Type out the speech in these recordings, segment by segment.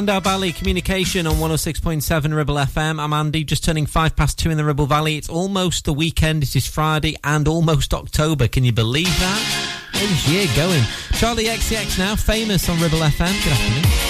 Spandau Ballet Communication on 106.7 Ribble FM. I'm Andy, just turning five past two in the Ribble Valley. It's almost the weekend. It is Friday and almost October. Can you believe that? Where's year going? Charli XCX now, famous on Ribble FM. Good afternoon.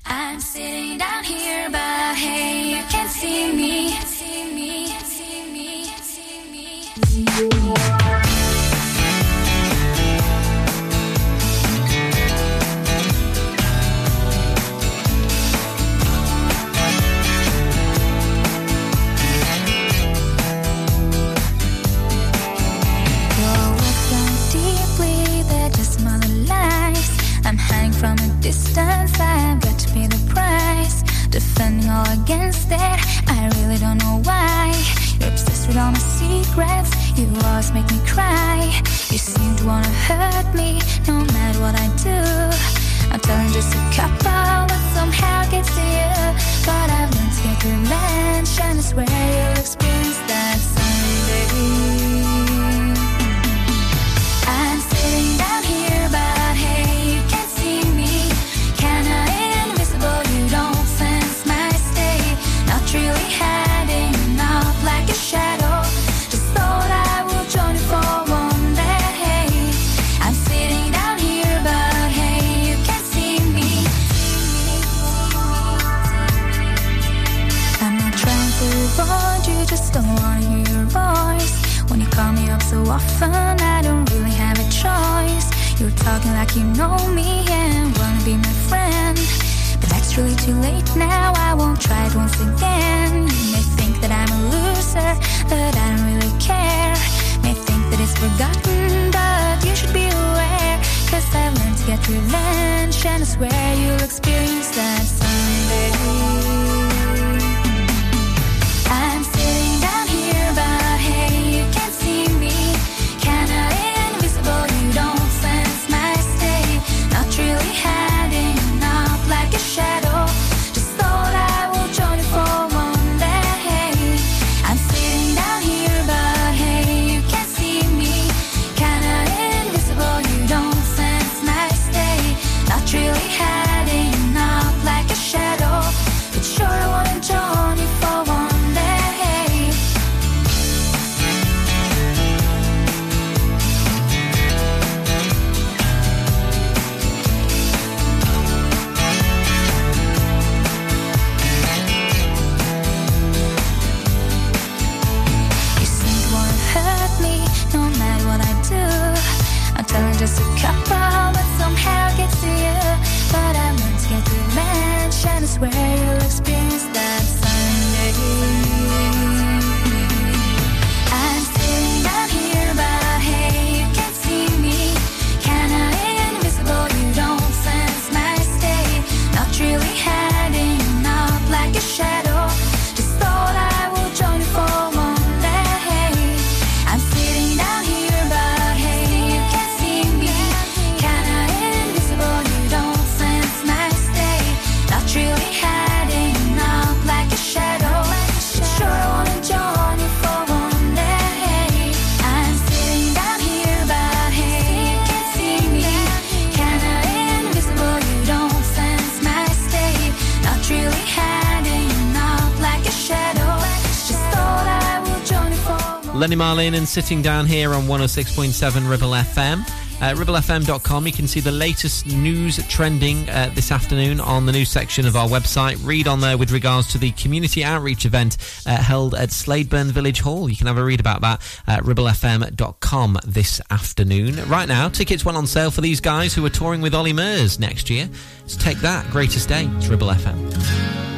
Marlin and sitting down here on 106.7 Ribble FM. Uh, ribblefm.com. You can see the latest news trending uh, this afternoon on the news section of our website. Read on there with regards to the community outreach event uh, held at Slaidburn Village Hall. You can have a read about that at ribblefm.com this afternoon. Right now, tickets went on sale for these guys who are touring with Olly Murs next year. Let's take that. Greatest day. It's Ribble FM.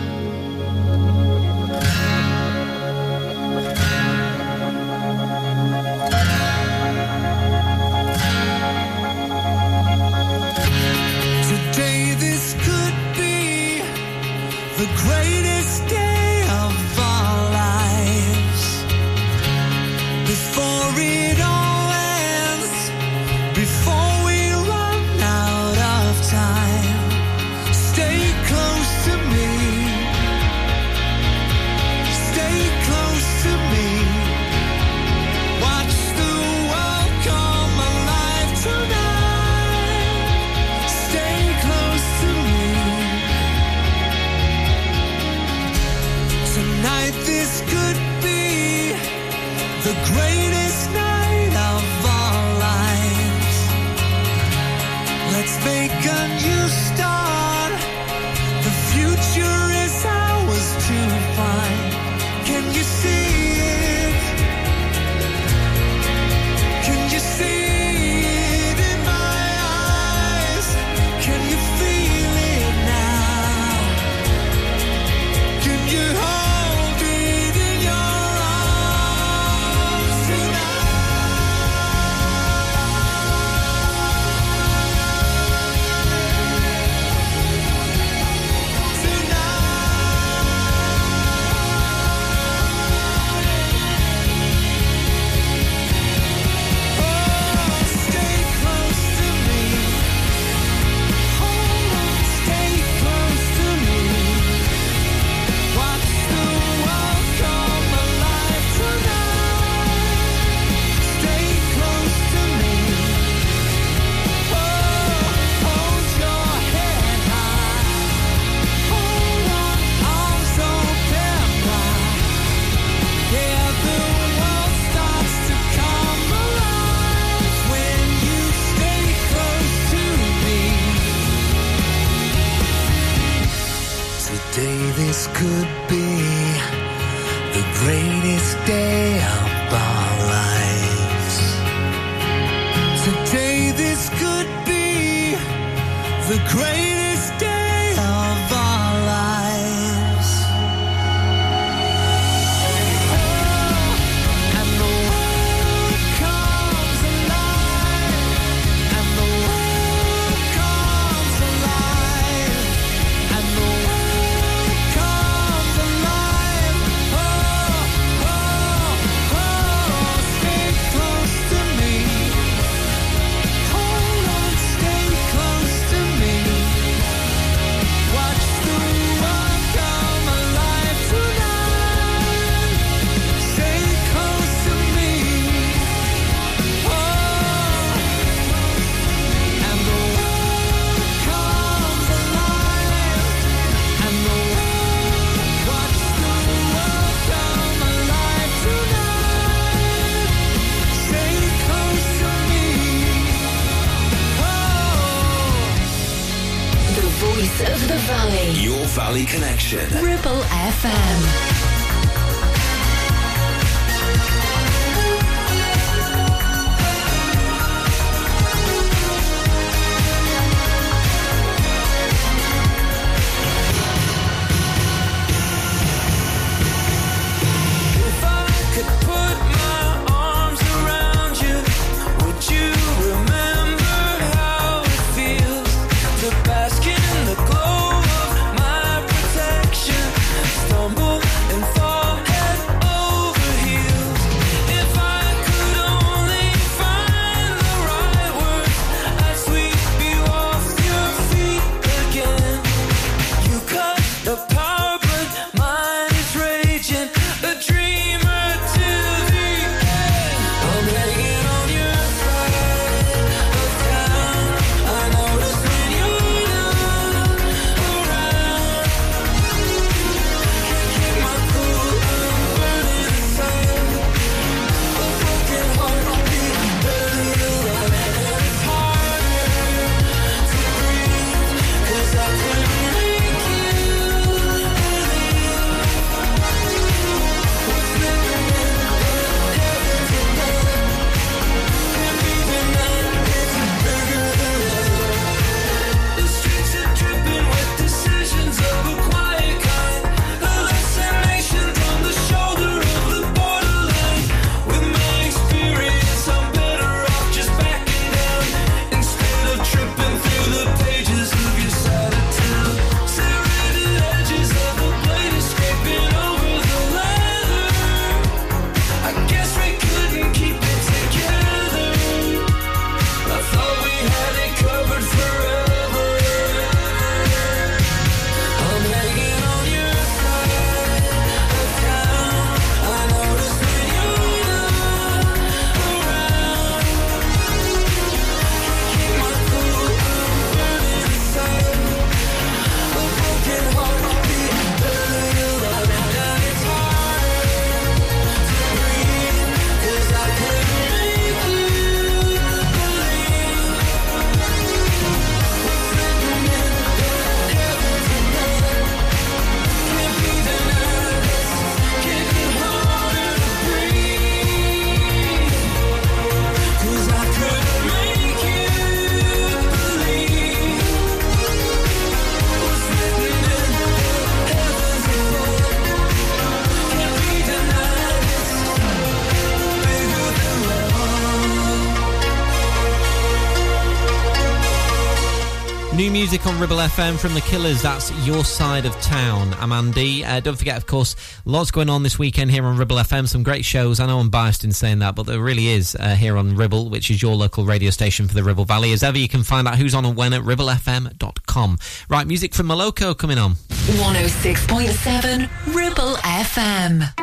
Ribble FM from The Killers. That's your side of town. I'm Andy. Uh, don't forget, of course, lots going on this weekend here on Ribble FM. Some great shows. I know I'm biased in saying that, but there really is uh, here on Ribble, which is your local radio station for the Ribble Valley. As ever, you can find out who's on and when at ribblefm.com. Right, music from Moloko coming on. 106.7 Ribble FM.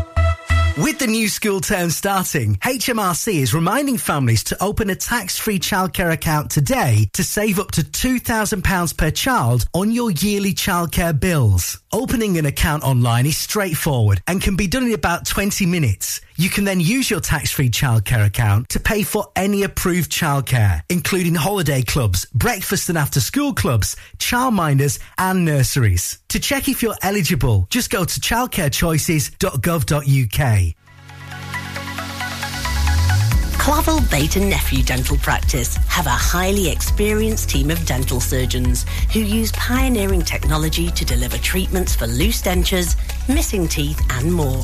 With the new school term starting, HMRC is reminding families to open a tax-free childcare account today to save up to £2,000 per child on your yearly childcare bills. Opening an account online is straightforward and can be done in about 20 minutes. You can then use your tax-free childcare account to pay for any approved childcare, including holiday clubs, breakfast and after school clubs, childminders and nurseries. To check if you're eligible, just go to childcarechoices.gov.uk. Clavel Bait and Nephew Dental Practice have a highly experienced team of dental surgeons who use pioneering technology to deliver treatments for loose dentures, missing teeth and more.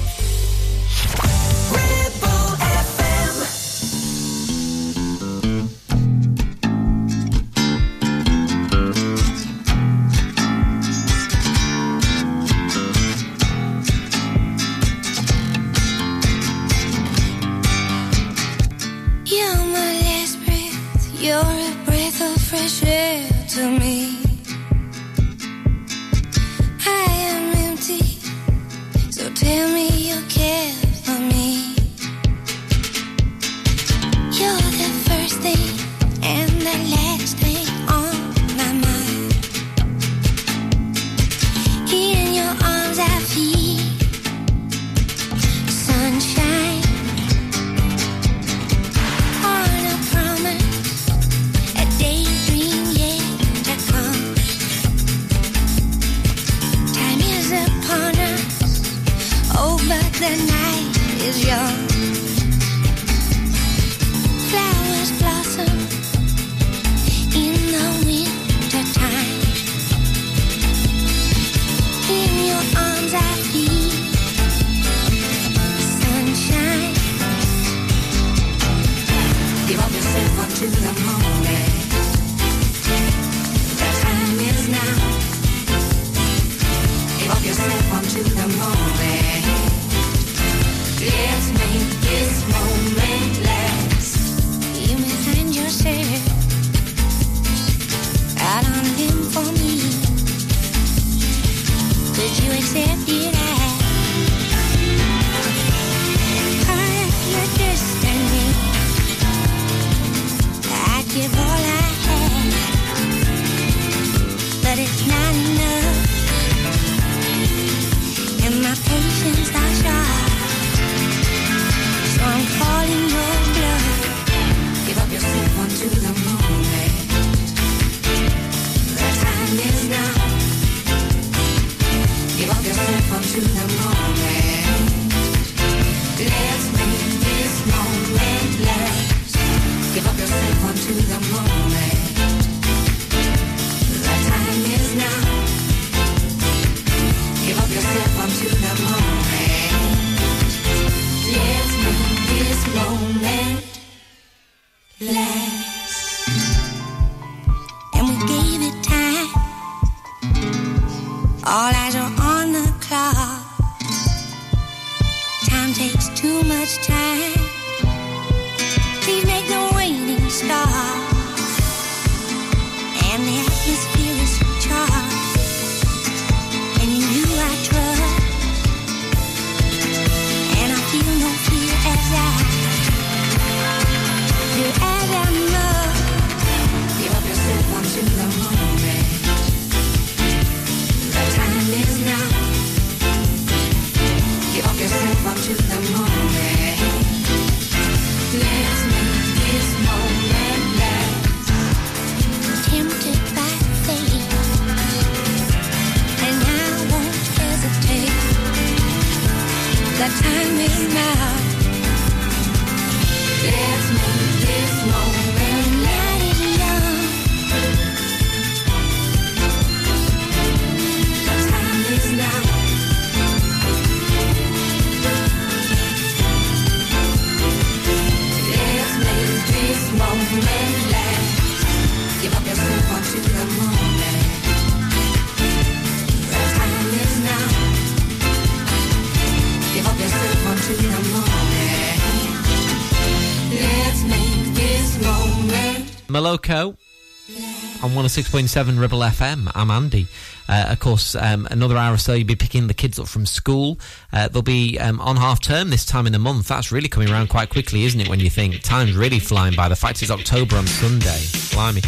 106.7 Ribble FM. I'm Andy. Uh, of course, um, another hour or so, you'll be picking the kids up from school. Uh, they'll be um, on half term this time in the month. That's really coming around quite quickly, isn't it, when you think? Time's really flying by. The fact is, October on Sunday. Blimey.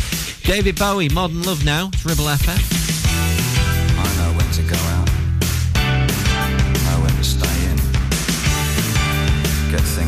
David Bowie, Modern Love Now. It's Ribble FM. I know when to go out. I know when to stay in. Get things.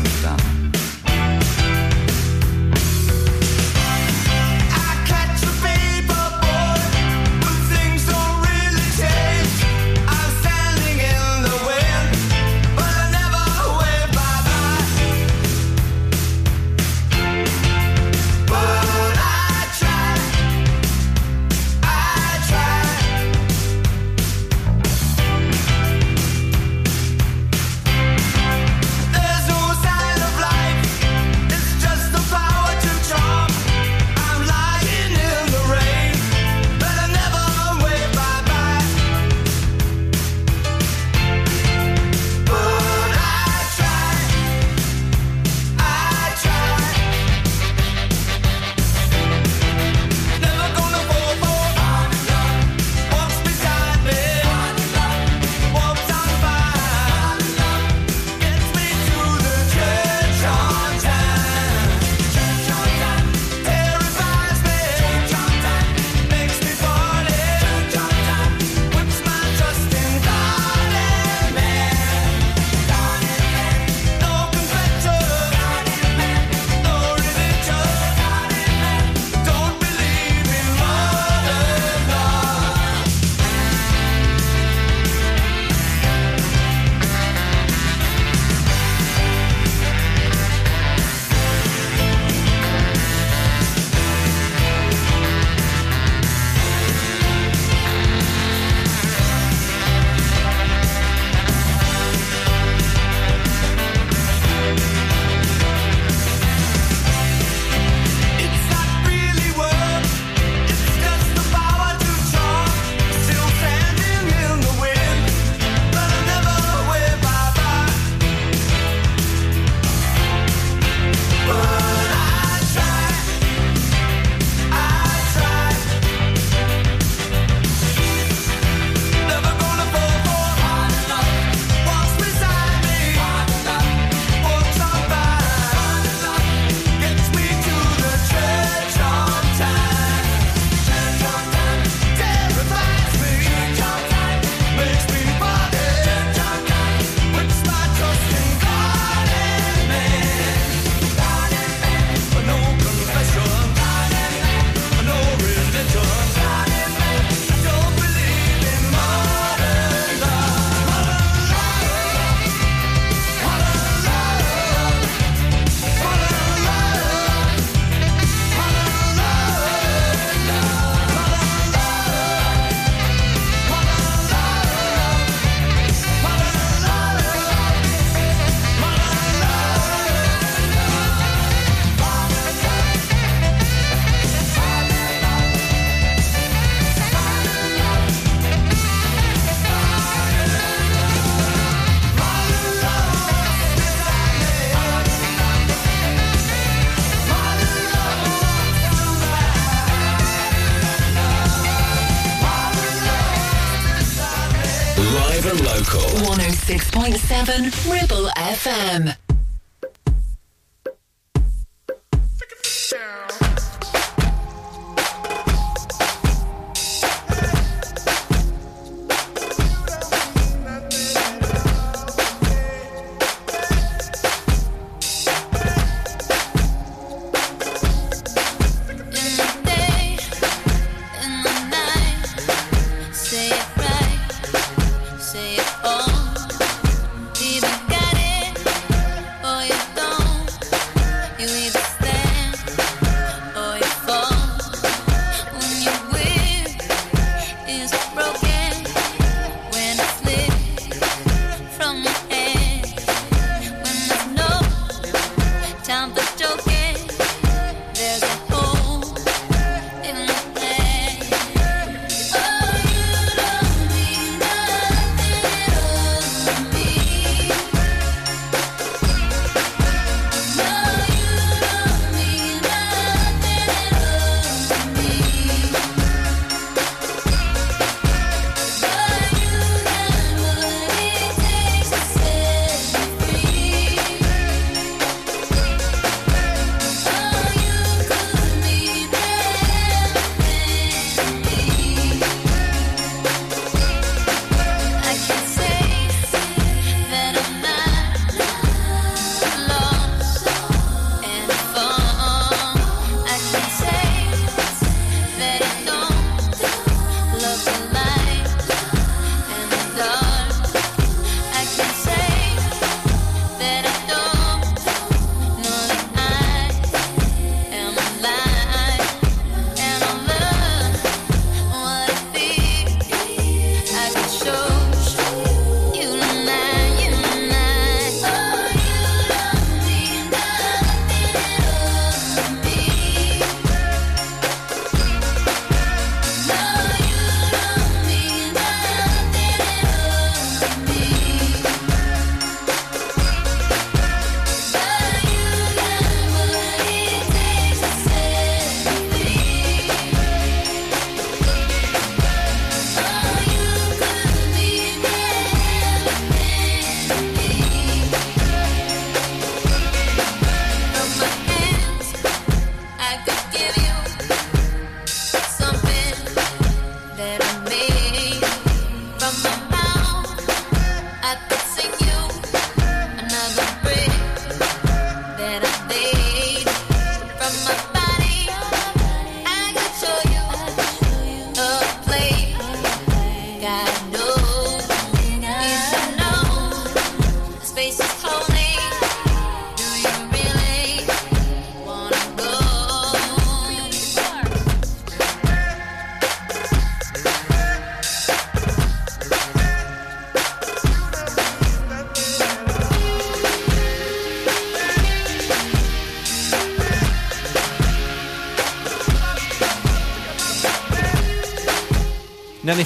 Ribble FM.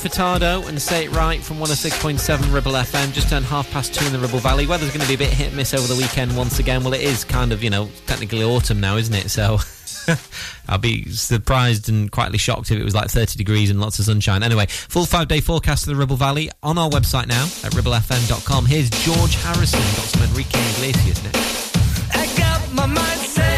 Furtado and Say It Right from 106.7 Ribble FM. Just turned half past two in the Ribble Valley. Weather's going to be a bit hit and miss over the weekend once again. Well, it is kind of, you know, technically autumn now, isn't it? So I'll be surprised and quietly shocked if it was like 30 degrees and lots of sunshine. Anyway, full five day forecast of the Ribble Valley on our website now at ribblefm.com. Here's George Harrison. Got some Enrique Iglesias next. I got my mindset.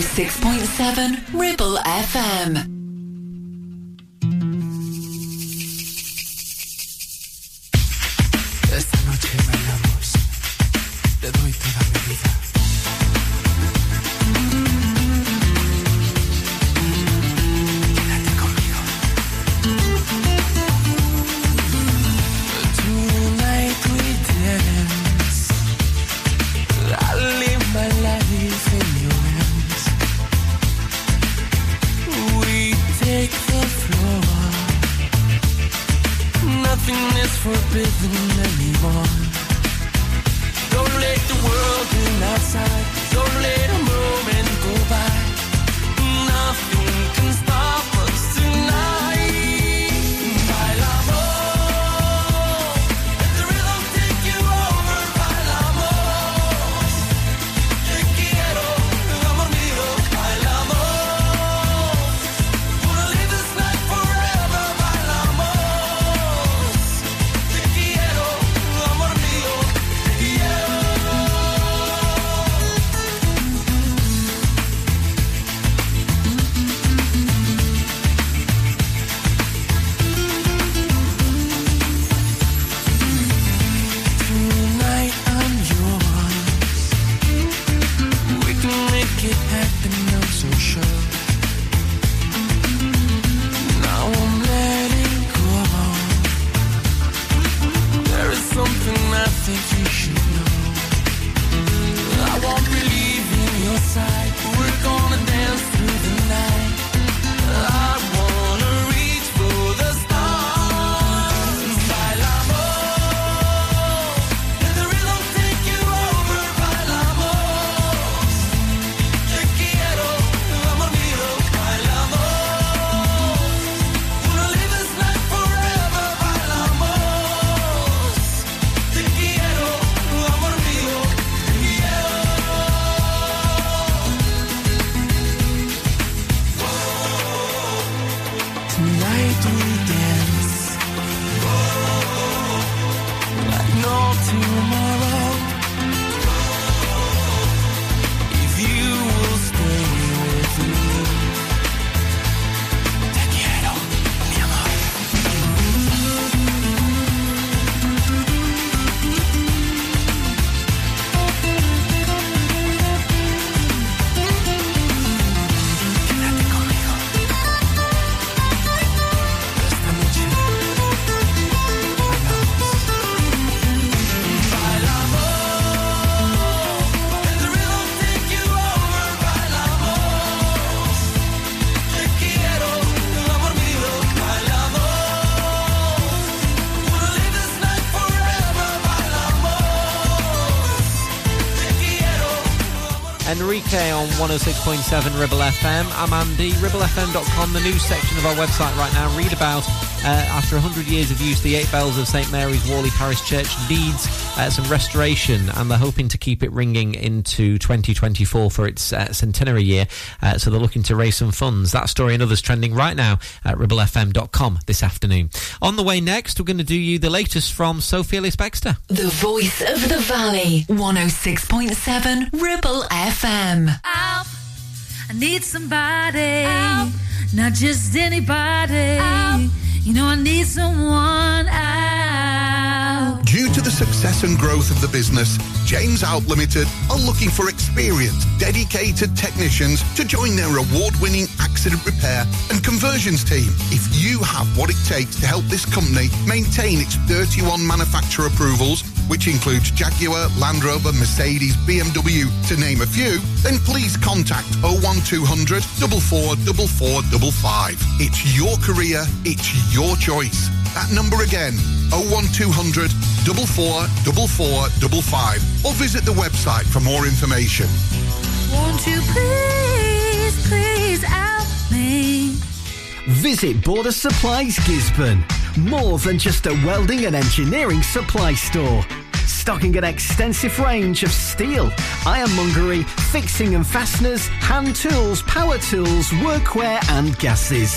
106.7 Ribble FM. Enrique on 106.7 Ribble FM. I'm Andy. RibbleFM.com, the news section of our website right now. Read about, uh, after 100 years of use, the Eight Bells of St Mary's Whalley Parish Church needs uh, some restoration, and they're hoping to keep it ringing into 2024 for its uh, centenary year. Uh, so they're looking to raise some funds. That story and others trending right now at RibbleFM.com this afternoon. On the way next, we're going to do you the latest from Sophie Ellis Bextor. The voice of the valley. 106.7 Ribble FM. Help. I need somebody. Not just anybody. You know, I need someone out. To the success and growth of the business, James Out Limited are looking for experienced, dedicated technicians to join their award-winning accident repair and conversions team. If you have what it takes to help this company maintain its 31 manufacturer approvals, which includes Jaguar, Land Rover, Mercedes, BMW, to name a few, then please contact 01200 444455. It's your career, it's your choice. That number again, 01200 444455. Or visit the website for more information. Won't you please, please help me? Visit Border Supplies Gisburn. More than just a welding and engineering supply store. Stocking an extensive range of steel, ironmongery, fixing and fasteners, hand tools, power tools, workwear and gases.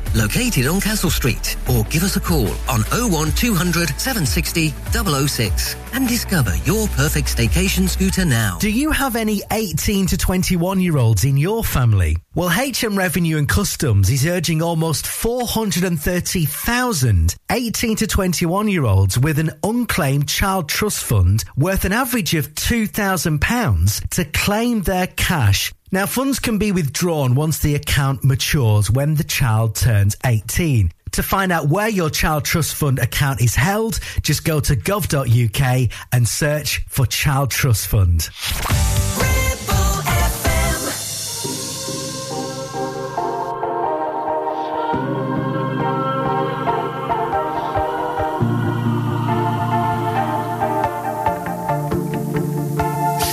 located on Castle Street, or give us a call on 01200 760 006 and discover your perfect staycation scooter now. Do you have any 18 to 21 year olds in your family? Well, HM Revenue and Customs is urging almost 430,000 18 to 21 year olds with an unclaimed child trust fund worth an average of £2,000 to claim their cash now, funds can be withdrawn once the account matures when the child turns 18. To find out where your child trust fund account is held, just go to gov.uk and search for Child Trust Fund.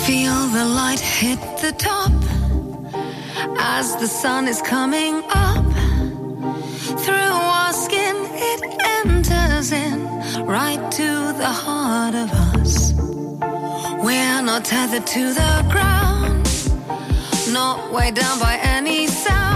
Feel the light hit the top as the sun is coming up. Right to the heart of us. We're not tethered to the ground, not weighed down by any sound.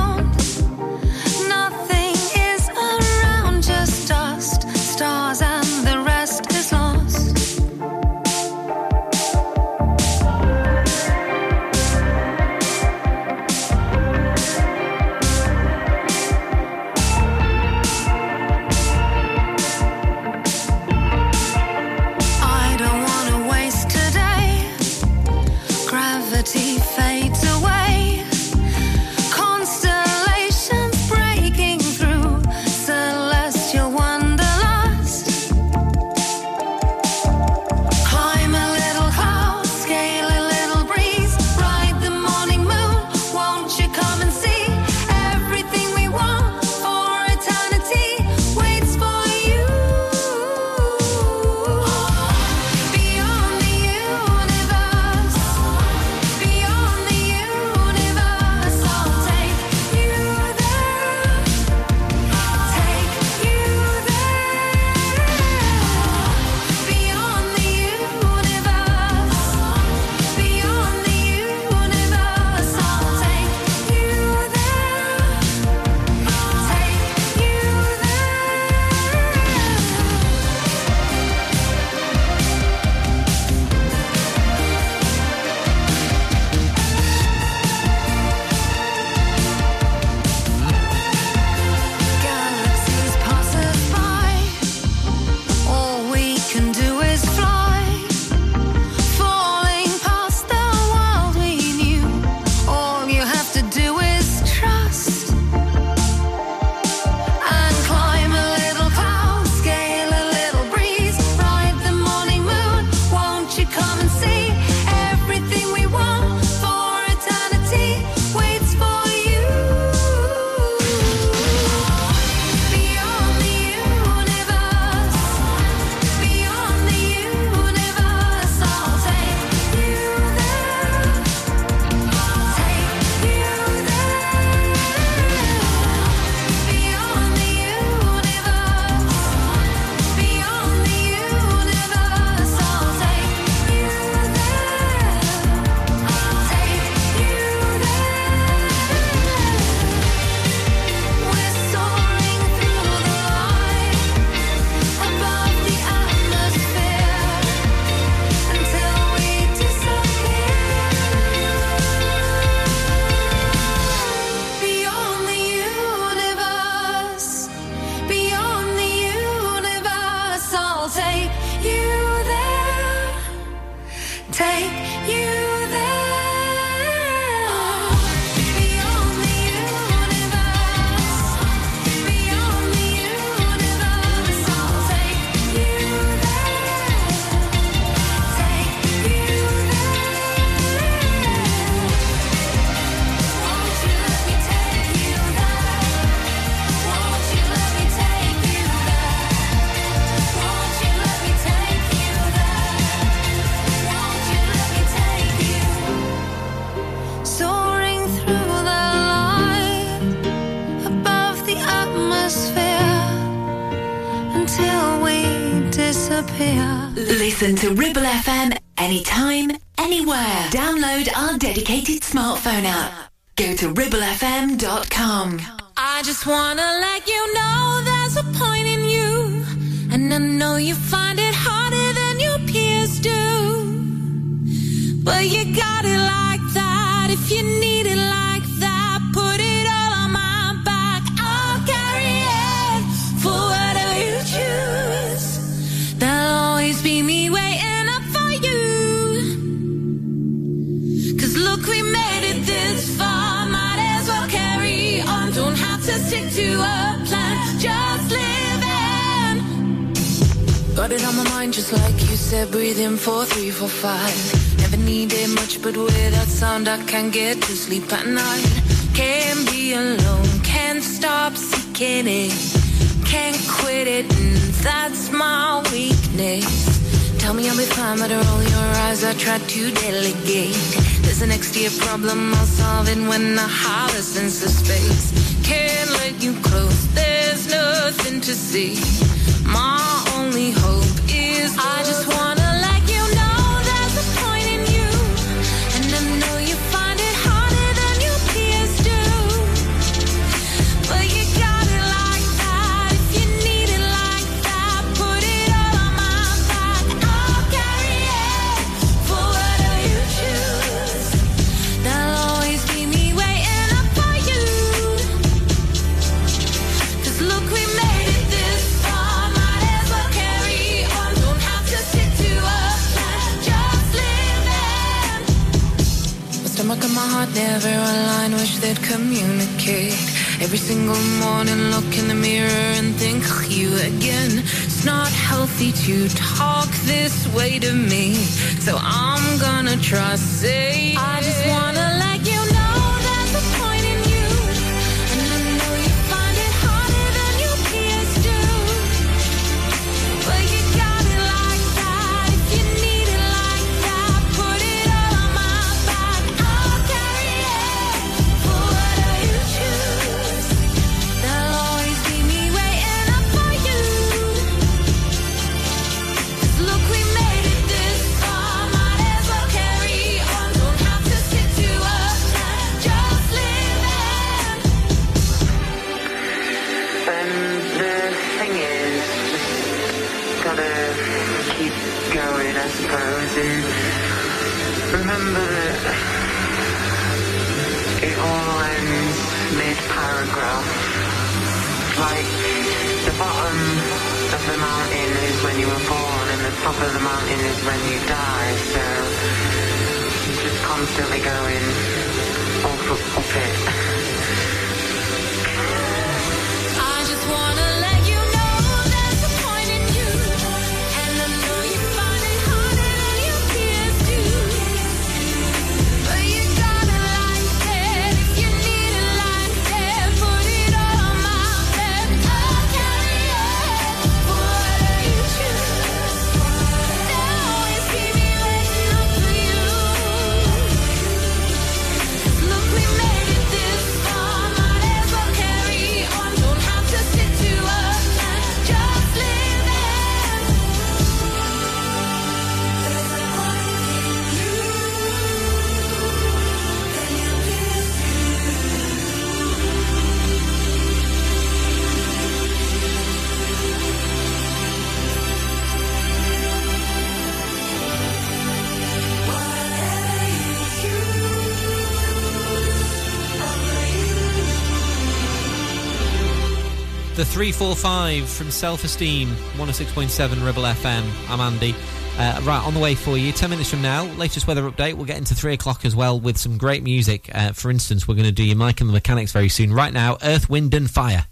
Listen to Ribble FM anytime, anywhere. Download our dedicated smartphone app. Go to ribblefm.com. I just wanna let you know there's a point in you, and I know you find it harder than your peers do. But you got it like that. If you need On my mind, just like you said. Breathe in four, three, four, five. Never needed much, but without sound, I can't get to sleep at night. Can't be alone, can't stop seeking it. Can't quit it, and that's my weakness. Tell me I'll be fine, but I roll your eyes. I try to delegate. There's an extra problem, I'll solve it when I a sense of space. Can't let you close, there's nothing to see. My only hope is I just wanna my heart never align, wish they'd communicate. Every single morning, look in the mirror and think of you again. It's not healthy to talk this way to me, so I'm gonna try say. I just wanna let when you were born, and the top of the mountain is when you die, so you're just constantly going up, up, 345 from Self Esteem, 106.7 Ribble FM. I'm Andy. Uh, right, on the way for you. 10 minutes from now, latest weather update. We'll get into 3 o'clock as well with some great music. Uh, for instance, we're going to do your Mike and the Mechanics very soon. Right now, Earth, Wind and Fire.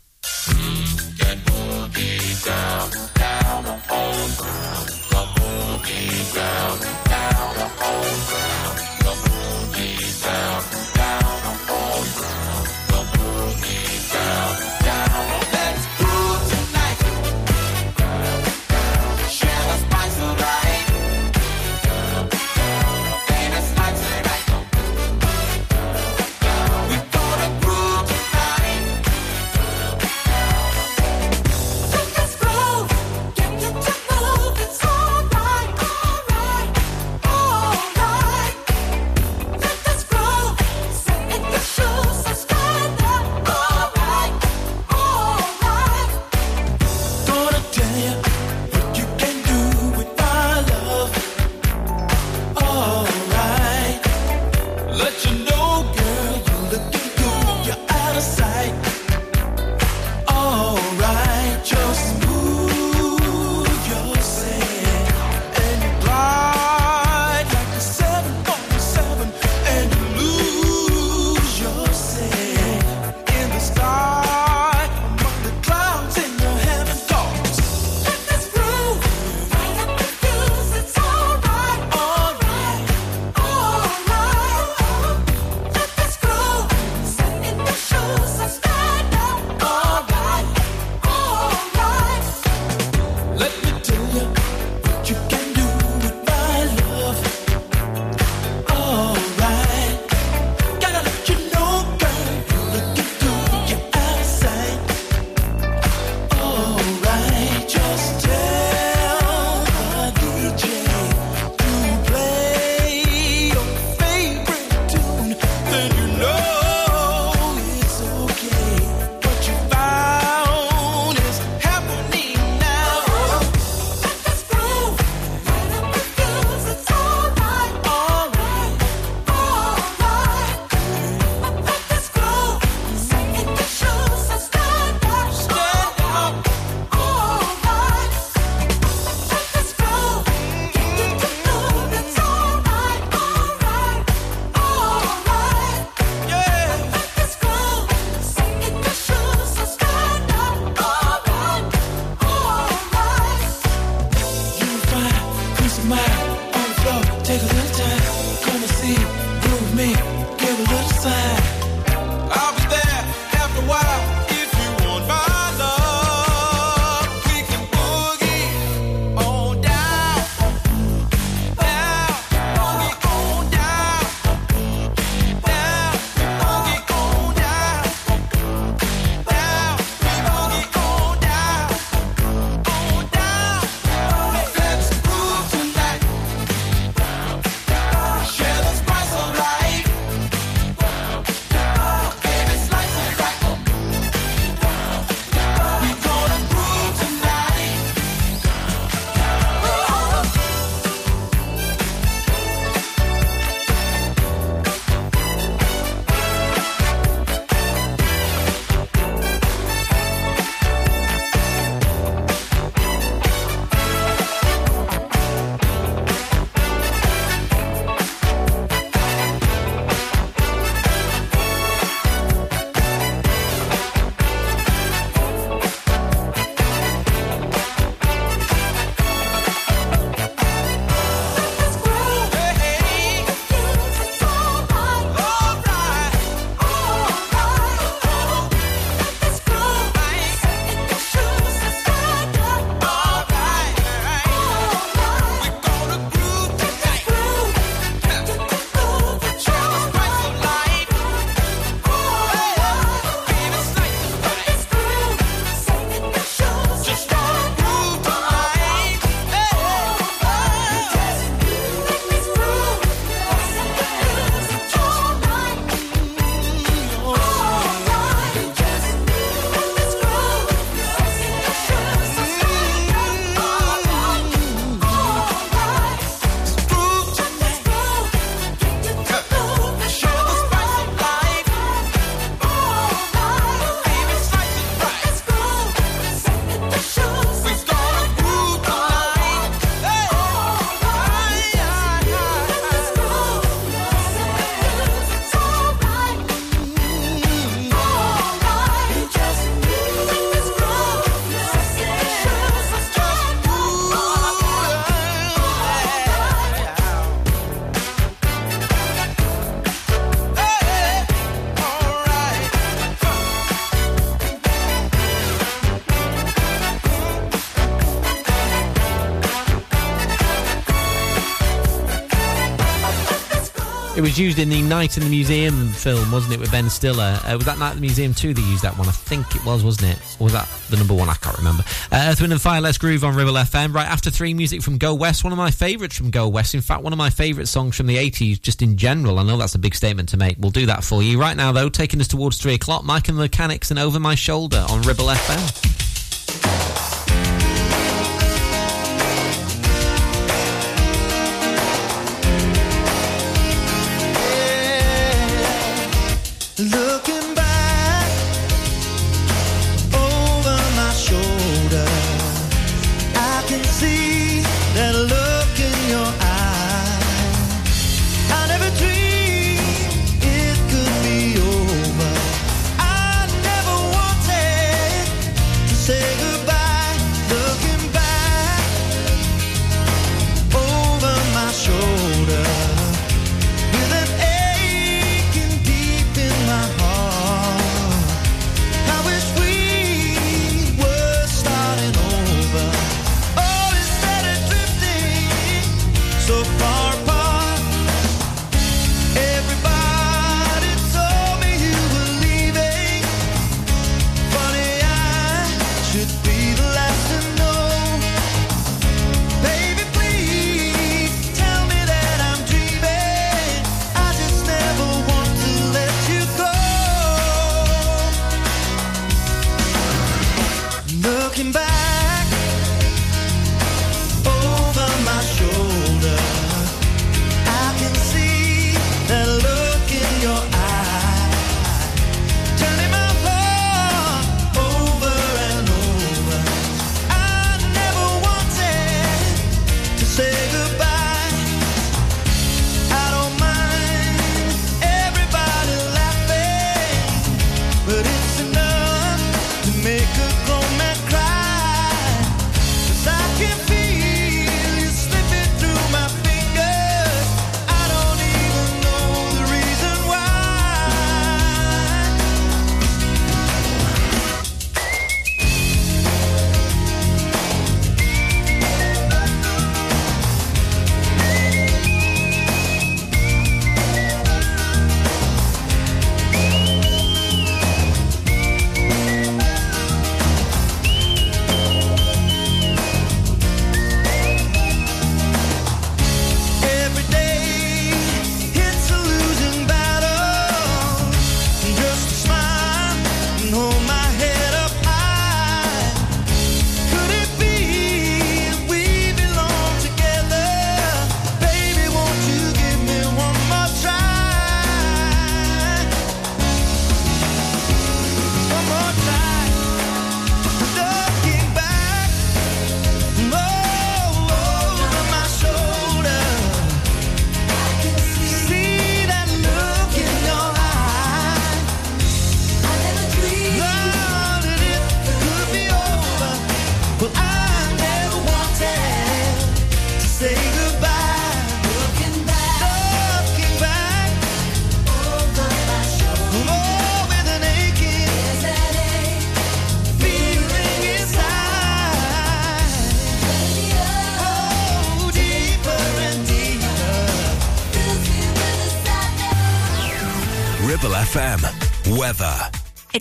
Used in the Night in the Museum film, wasn't it, with Ben Stiller? Uh, was that Night in the Museum 2 they used that one? I think it was, wasn't it? Or was that the number one? I can't remember. Uh, Earth, Wind and Fire, Let's Groove on Ribble FM. Right after three, music from Go West. One of my favourites from Go West. In fact, one of my favourite songs from the 80s, just in general. I know that's a big statement to make. We'll do that for you. Right now, though, taking us towards three o'clock, Mike and the Mechanics and Over My Shoulder on Ribble FM.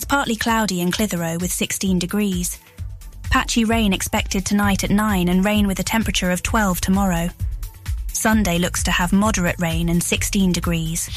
It's partly cloudy in Clitheroe with 16 degrees. Patchy rain expected tonight at 9 and rain with a temperature of 12 tomorrow. Sunday looks to have moderate rain and 16 degrees.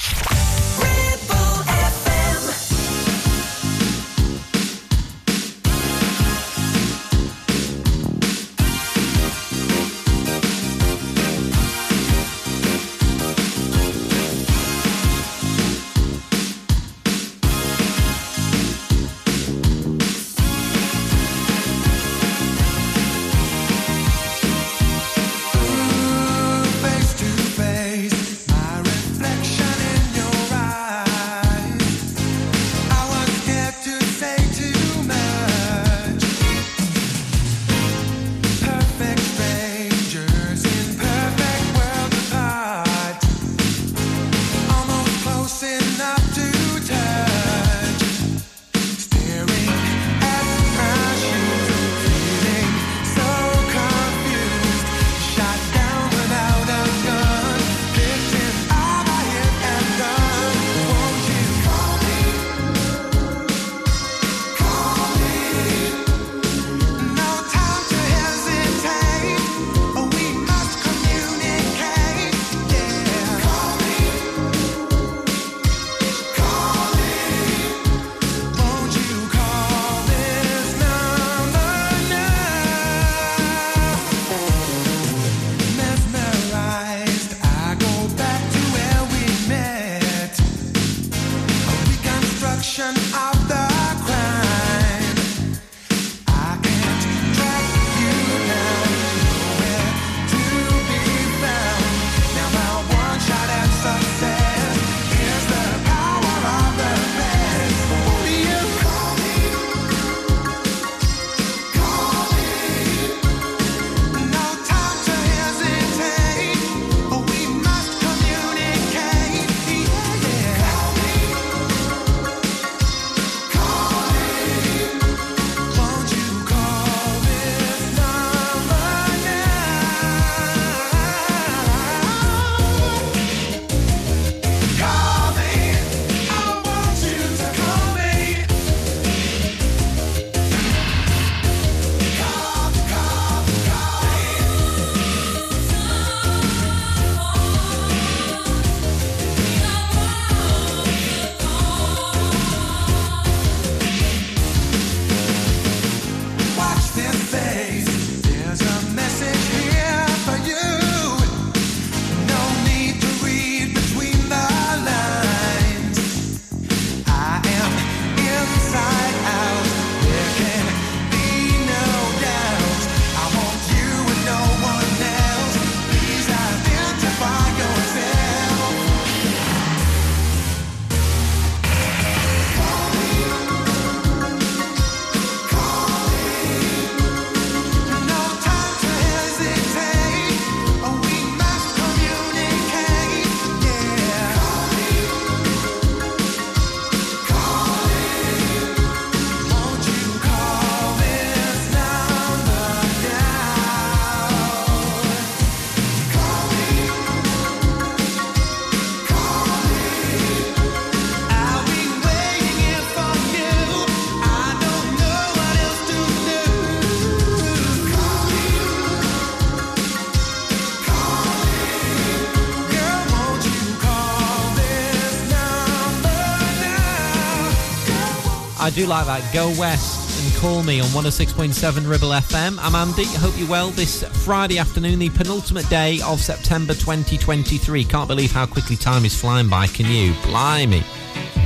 do like that. Go West and call me on 106.7 Ribble FM. I'm Andy. Hope you're well this Friday afternoon, the penultimate day of September 2023. Can't believe how quickly time is flying by, can you? Blimey.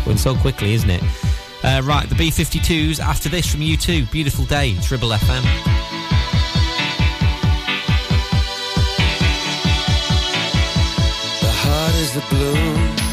Going so quickly, isn't it? Uh, right, the B 52s after this from you too. Beautiful day. It's Ribble FM. the blue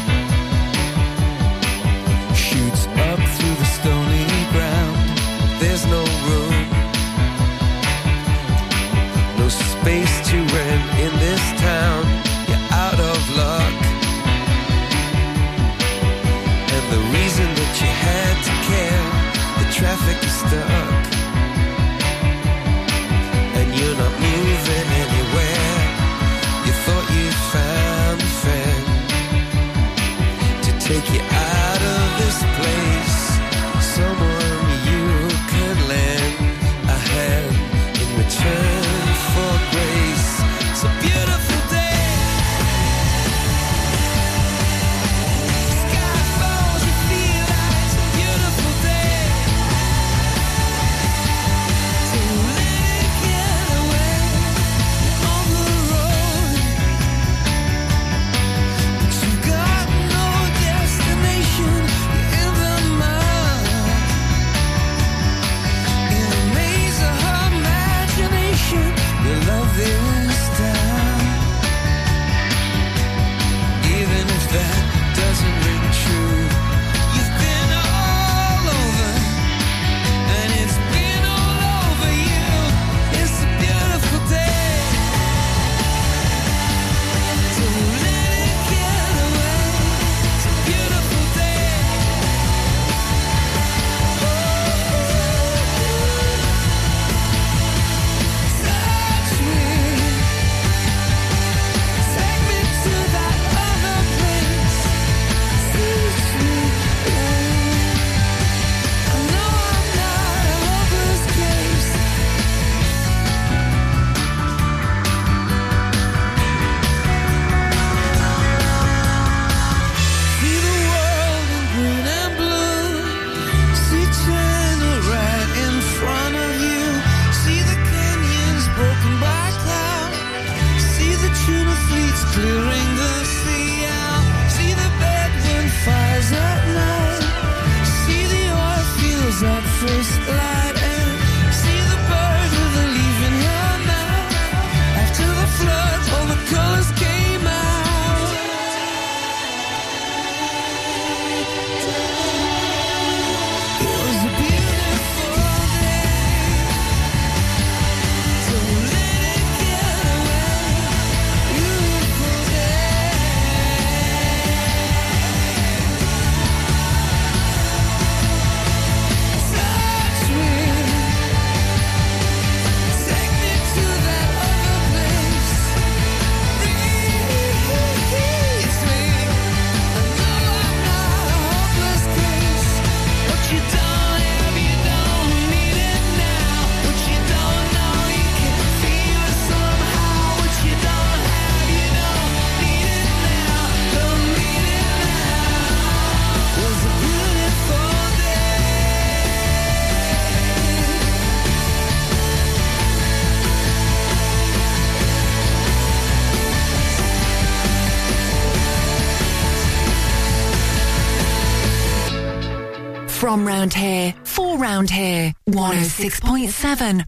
From round here, for round here, 106.7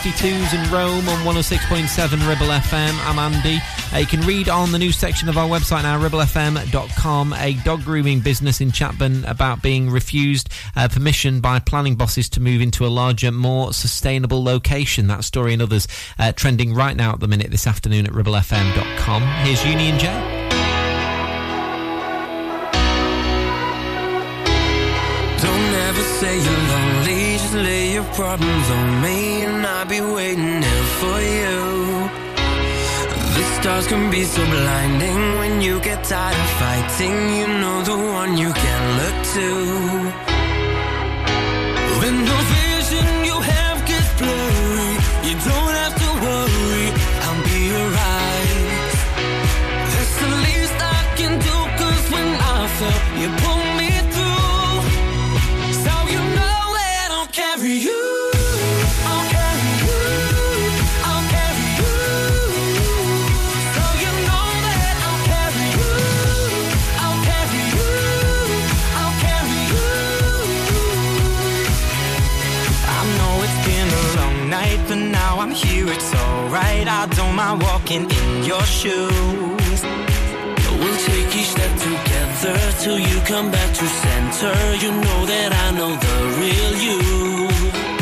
B52s in Roam on 106.7 Ribble FM. I'm Andy. Uh, you can read on the news section of our website now, ribblefm.com, a dog grooming business in Chatburn about being refused uh, permission by planning bosses to move into a larger, more sustainable location. That story and others uh, trending right now at the minute this afternoon at ribblefm.com. Here's Union J. say you're lonely, just lay your problems on me and I'll be waiting here for you. The stars can be so blinding when you get tired of fighting. You know the one you can look to. When the vision you have gets blurry, you don't have to worry, I'll be alright. That's the least I can do, cause when I fell, you pulled but now I'm here. It's alright. I don't mind walking in your shoes. Together till you come back to center. You know that I know the real you.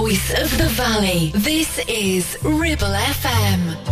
Voice of the valley. This is Ribble FM.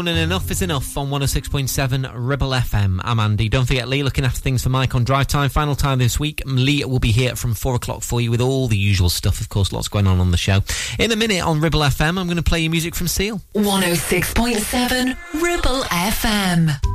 Post Malone and Enough is Enough on 106.7 Ribble FM. I'm Andy. Don't forget Lee looking after things for Mike on drive time. Final time this week. Lee will be here from 4 o'clock for you with all the usual stuff. Of course, lots going on on the show. In a minute on Ribble FM, I'm going to play you music from Seal. 106.7 Ribble FM.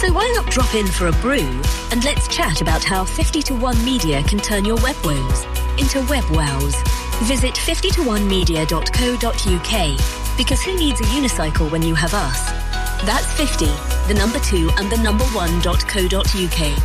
So why not drop in for a brew and let's chat about how 50 to 1 Media can turn your web woes into web wows. Visit 50to1media.co.uk because who needs a unicycle when you have us? That's 50, the number 2 and the number 1.co.uk.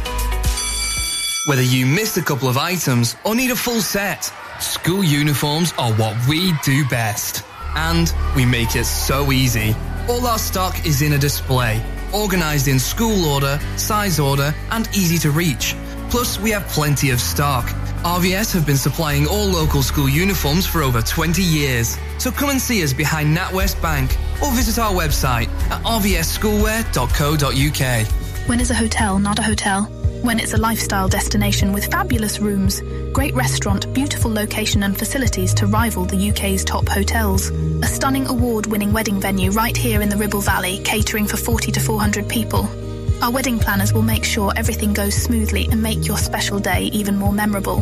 Whether you missed a couple of items or need a full set, school uniforms are what we do best. And we make it so easy. All our stock is in a display, organized in school order, size order, and easy to reach. Plus, we have plenty of stock. RVS have been supplying all local school uniforms for over 20 years. So come and see us behind NatWest Bank or visit our website at rvsschoolwear.co.uk. When is a hotel not a hotel? When it's a lifestyle destination with fabulous rooms, great restaurant, beautiful location and facilities to rival the UK's top hotels. A stunning award-winning wedding venue right here in the Ribble Valley, catering for 40 to 400 people. Our wedding planners will make sure everything goes smoothly and make your special day even more memorable.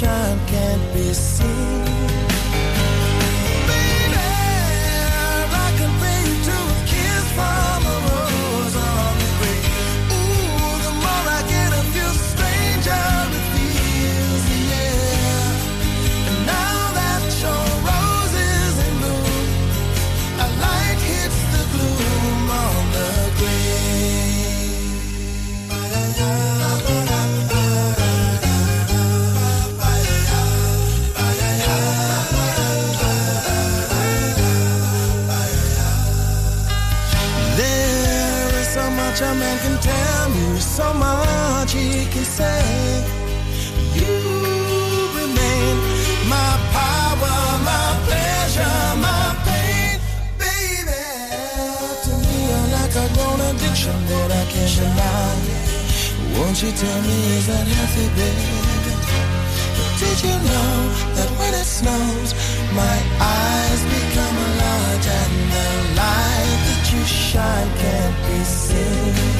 That shine can't be seen? your man can tell you so much he can say. You remain my power, my pleasure, my pain, baby. To me, you're like a grown addiction that I can't deny. Won't you tell me is that healthy, baby? Did you know that when it snows, my eyes become large and the light you shine can't be seen?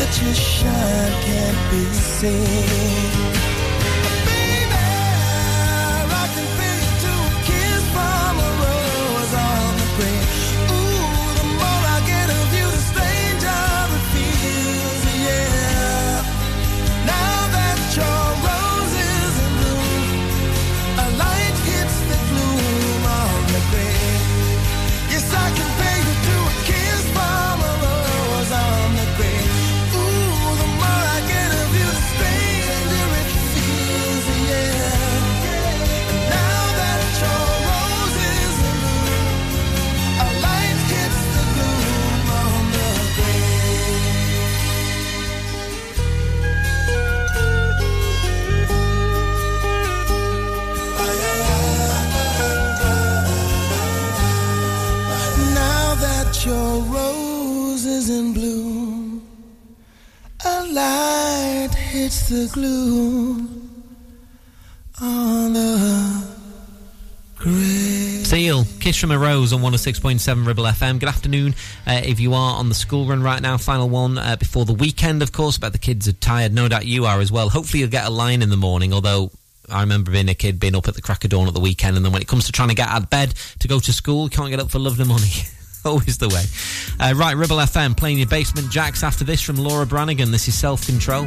that you shine can't be seen? The gloom on the grave. Seal, Kiss from a Rose on 106.7 Ribble FM. Good afternoon. Uh, if you are on the school run right now, final one uh, before the weekend, of course. But the kids are tired. No doubt you are as well. Hopefully, you'll get a line in the morning, although. I remember being a kid, being up at the crack of dawn at the weekend, and then when it comes to trying to get out of bed to go to school, can't get up for love nor money. Always the way. Uh, right, Ribble FM playing your Basement Jaxx after this from Laura Branigan. This is Self Control.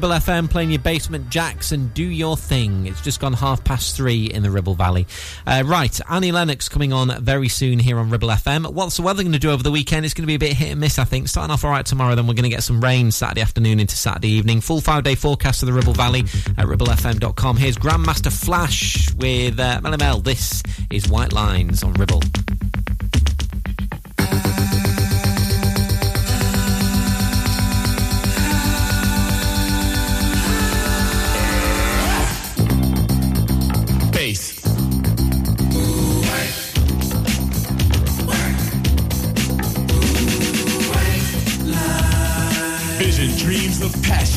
Ribble FM playing your Basement Jaxx and do your thing. It's just gone half past three in the Ribble Valley. Uh, right, Annie Lennox coming on very soon here on Ribble FM. What's the weather going to do over the weekend? It's going to be a bit hit and miss, I think. Starting off all right tomorrow, then we're going to get some rain Saturday afternoon into Saturday evening. Full five day forecast of the Ribble Valley at ribblefm.com. Here's Grandmaster Flash with uh, Mel. This is White Lines on Ribble. Of passion.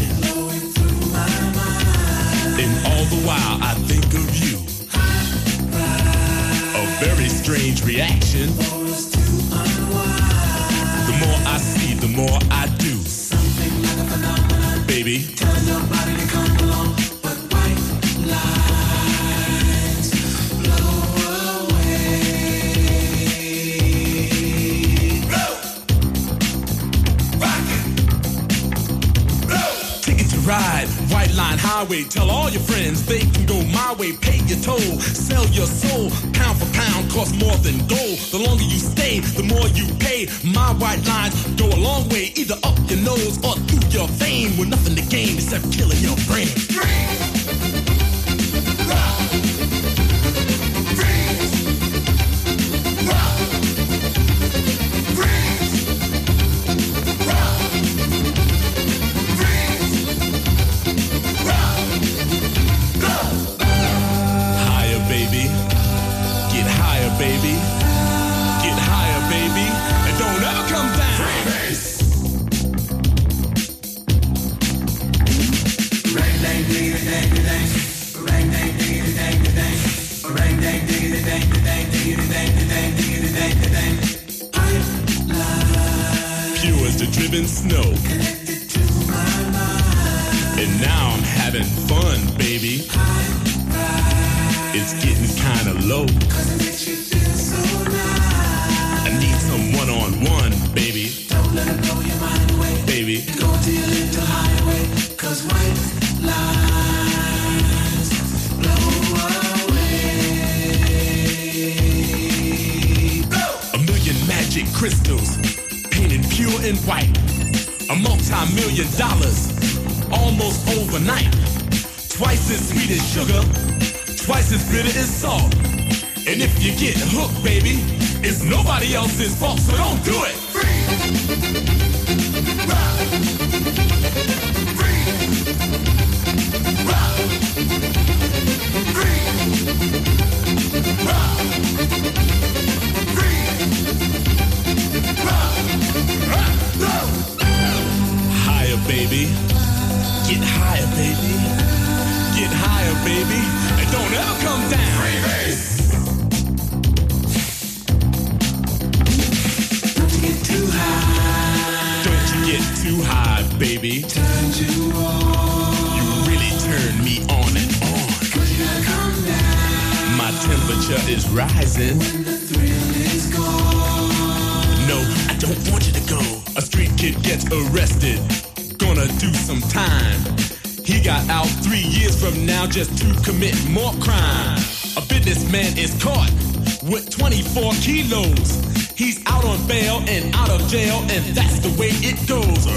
Toll, sell your soul. Pound for pound, cost more than gold. The longer you stay, the more you pay. My white lines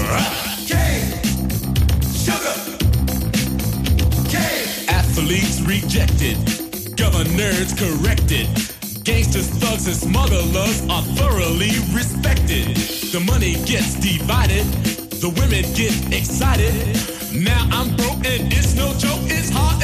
Cane, sugar, cane. Athletes rejected, governors corrected. Gangsters, thugs, and smugglers are thoroughly respected. The money gets divided, the women get excited. Now I'm broke and it's no joke. It's hard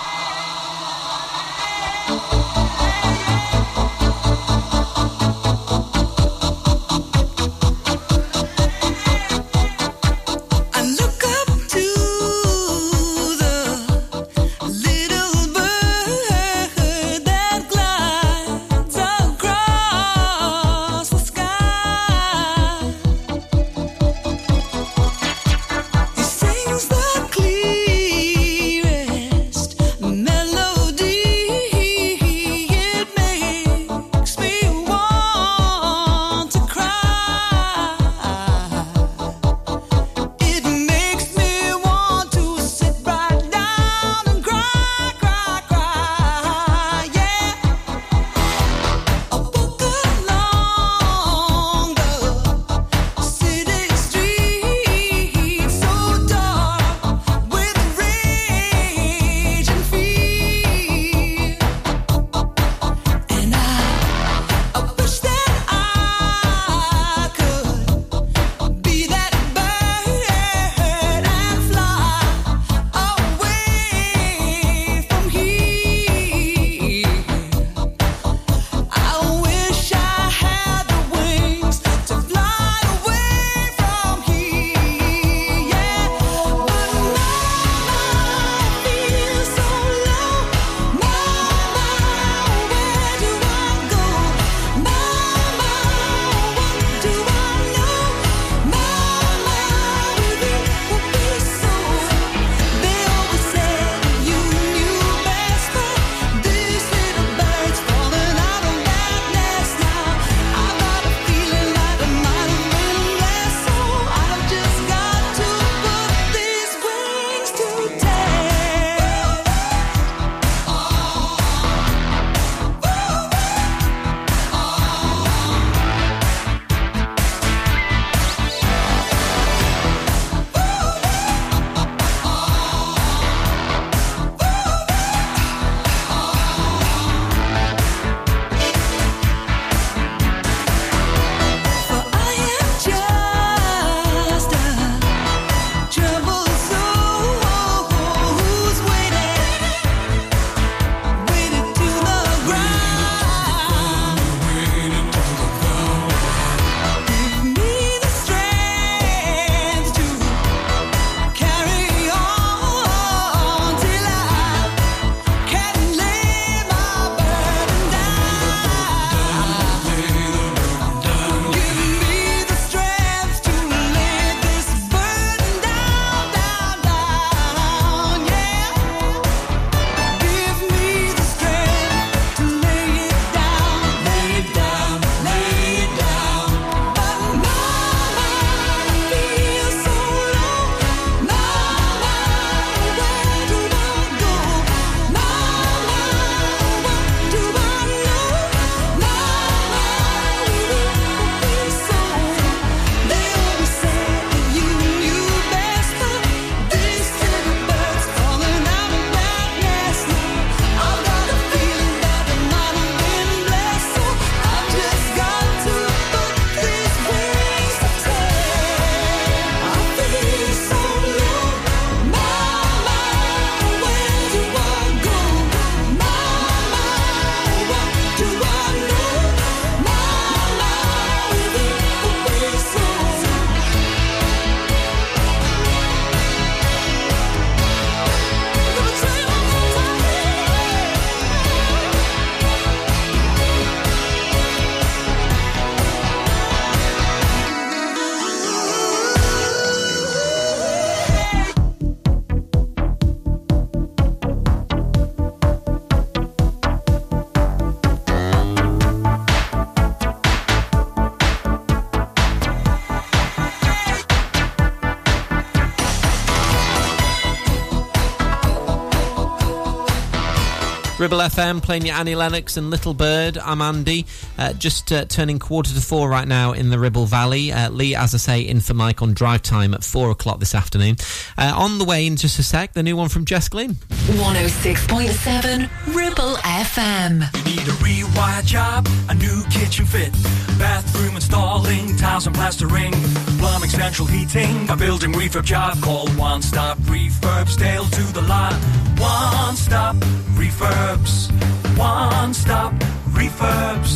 Ribble FM playing your Annie Lennox and Little Bird. I'm Andy. Uh, just uh, turning quarter to four right now in the Ribble Valley. Uh, Lee, as I say, in for Mike on drive time at four o'clock this afternoon. Uh, on the way in just a sec, the new one from Jess Glynne. 106.7 Ribble FM. You need a rewire job, a new kitchen fit, bathroom installing, tiles and plastering, plumbing, central heating, a building refurb job. Call One Stop Refurbs, Dale to the lot. One Stop Refurbs. One Stop Refurbs.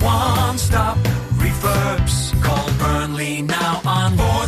One Stop Refurbs. Call Burnley now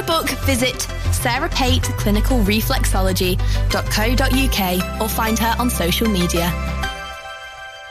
To book, visit sarahpateclinicalreflexology.co.uk or find her on social media.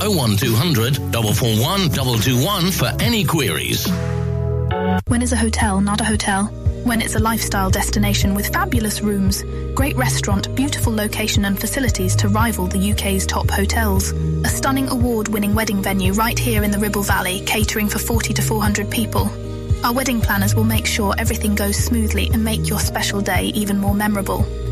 01200 441 221 for any queries. When is a hotel not a hotel? When it's a lifestyle destination with fabulous rooms, great restaurant, beautiful location and facilities to rival the UK's top hotels. A stunning award-winning wedding venue right here in the Ribble Valley, catering for 40 to 400 people. Our wedding planners will make sure everything goes smoothly and make your special day even more memorable.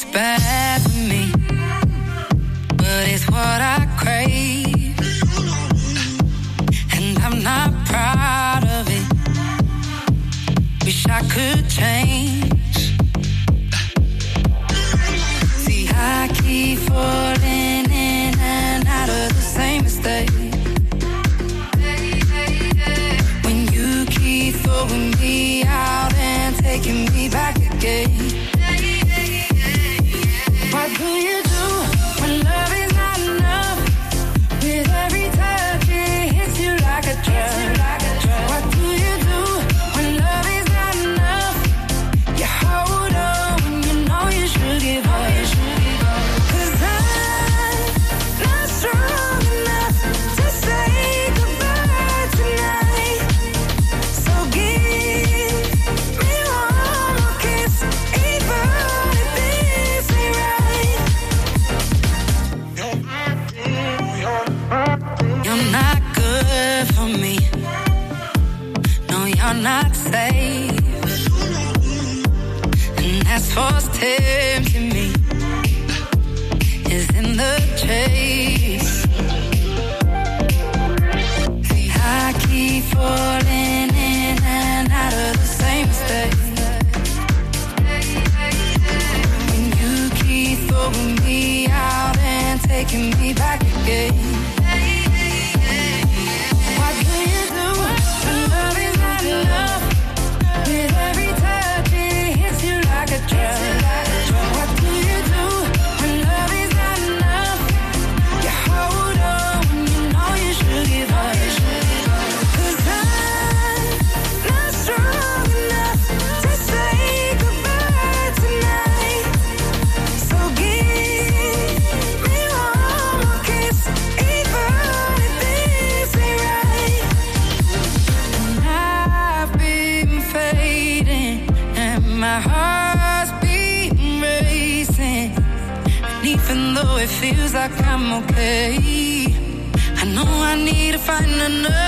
It's bad for me, but it's what I crave. And I'm not proud of it. Wish I could change. Okay, I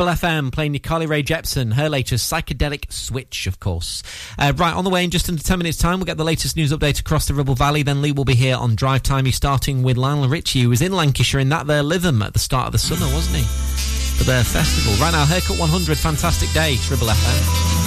Ribble FM playing Nicole Rae Jepsen, her latest psychedelic switch, of course. Uh, right, on the way in just under 10 minutes' time, we'll get the latest news update across the Ribble Valley. Then Lee will be here on Drive Time. He's starting with Lionel Richie, who was in Lancashire in that there Lytham at the start of the summer, wasn't he? For their festival. Right now, Haircut 100, fantastic day, Ribble FM.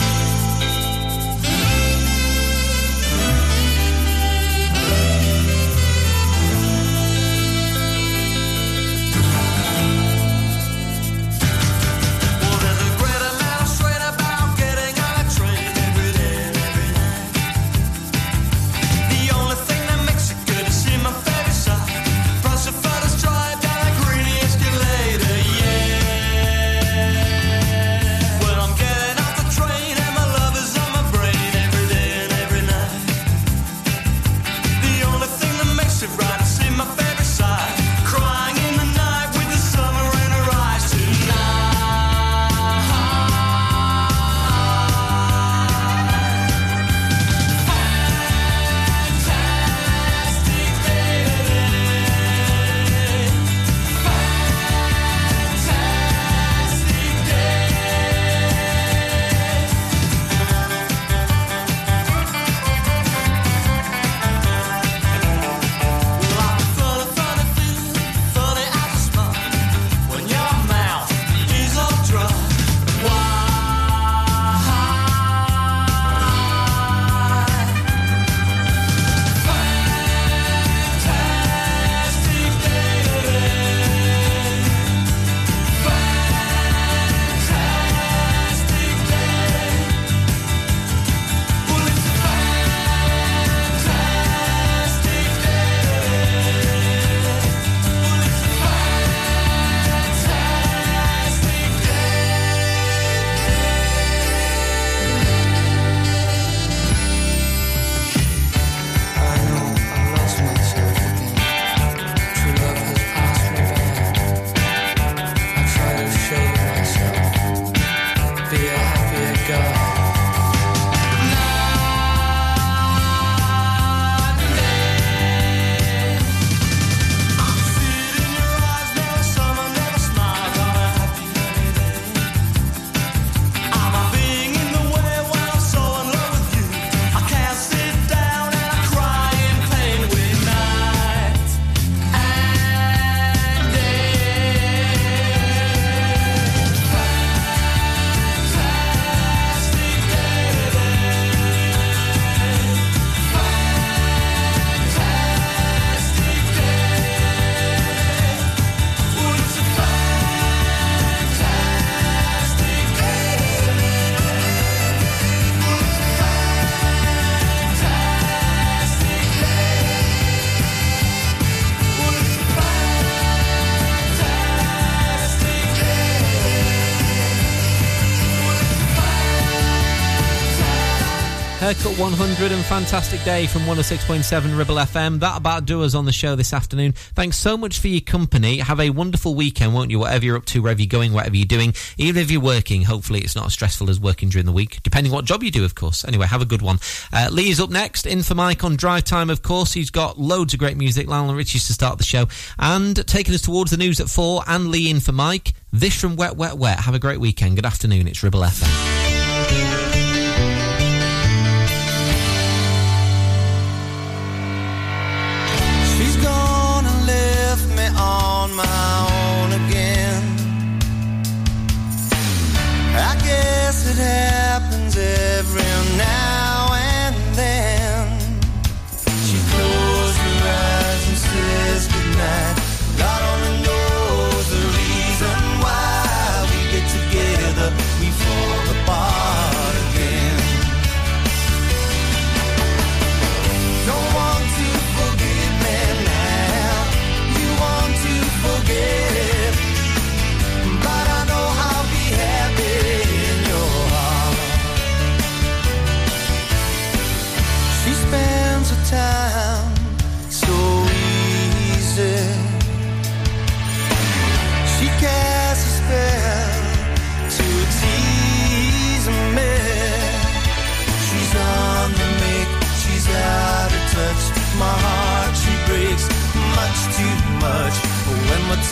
Haircut 100 and Fantastic Day from 106.7 Ribble FM. That about do us on the show this afternoon. Thanks so much for your company. Have a wonderful weekend, won't you? Whatever you're up to, wherever you're going, whatever you're doing. Even if you're working, hopefully it's not as stressful as working during the week, depending what job you do, of course. Anyway, have a good one. Uh, up next, in for Mike on Drive Time, of course. He's got loads of great music. Lionel Richie's to start the show. And taking us towards the news at four, and Lee in for Mike. This from Wet, Wet, Wet. Have a great weekend. Good afternoon. It's Ribble FM.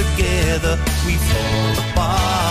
Together, we fall apart.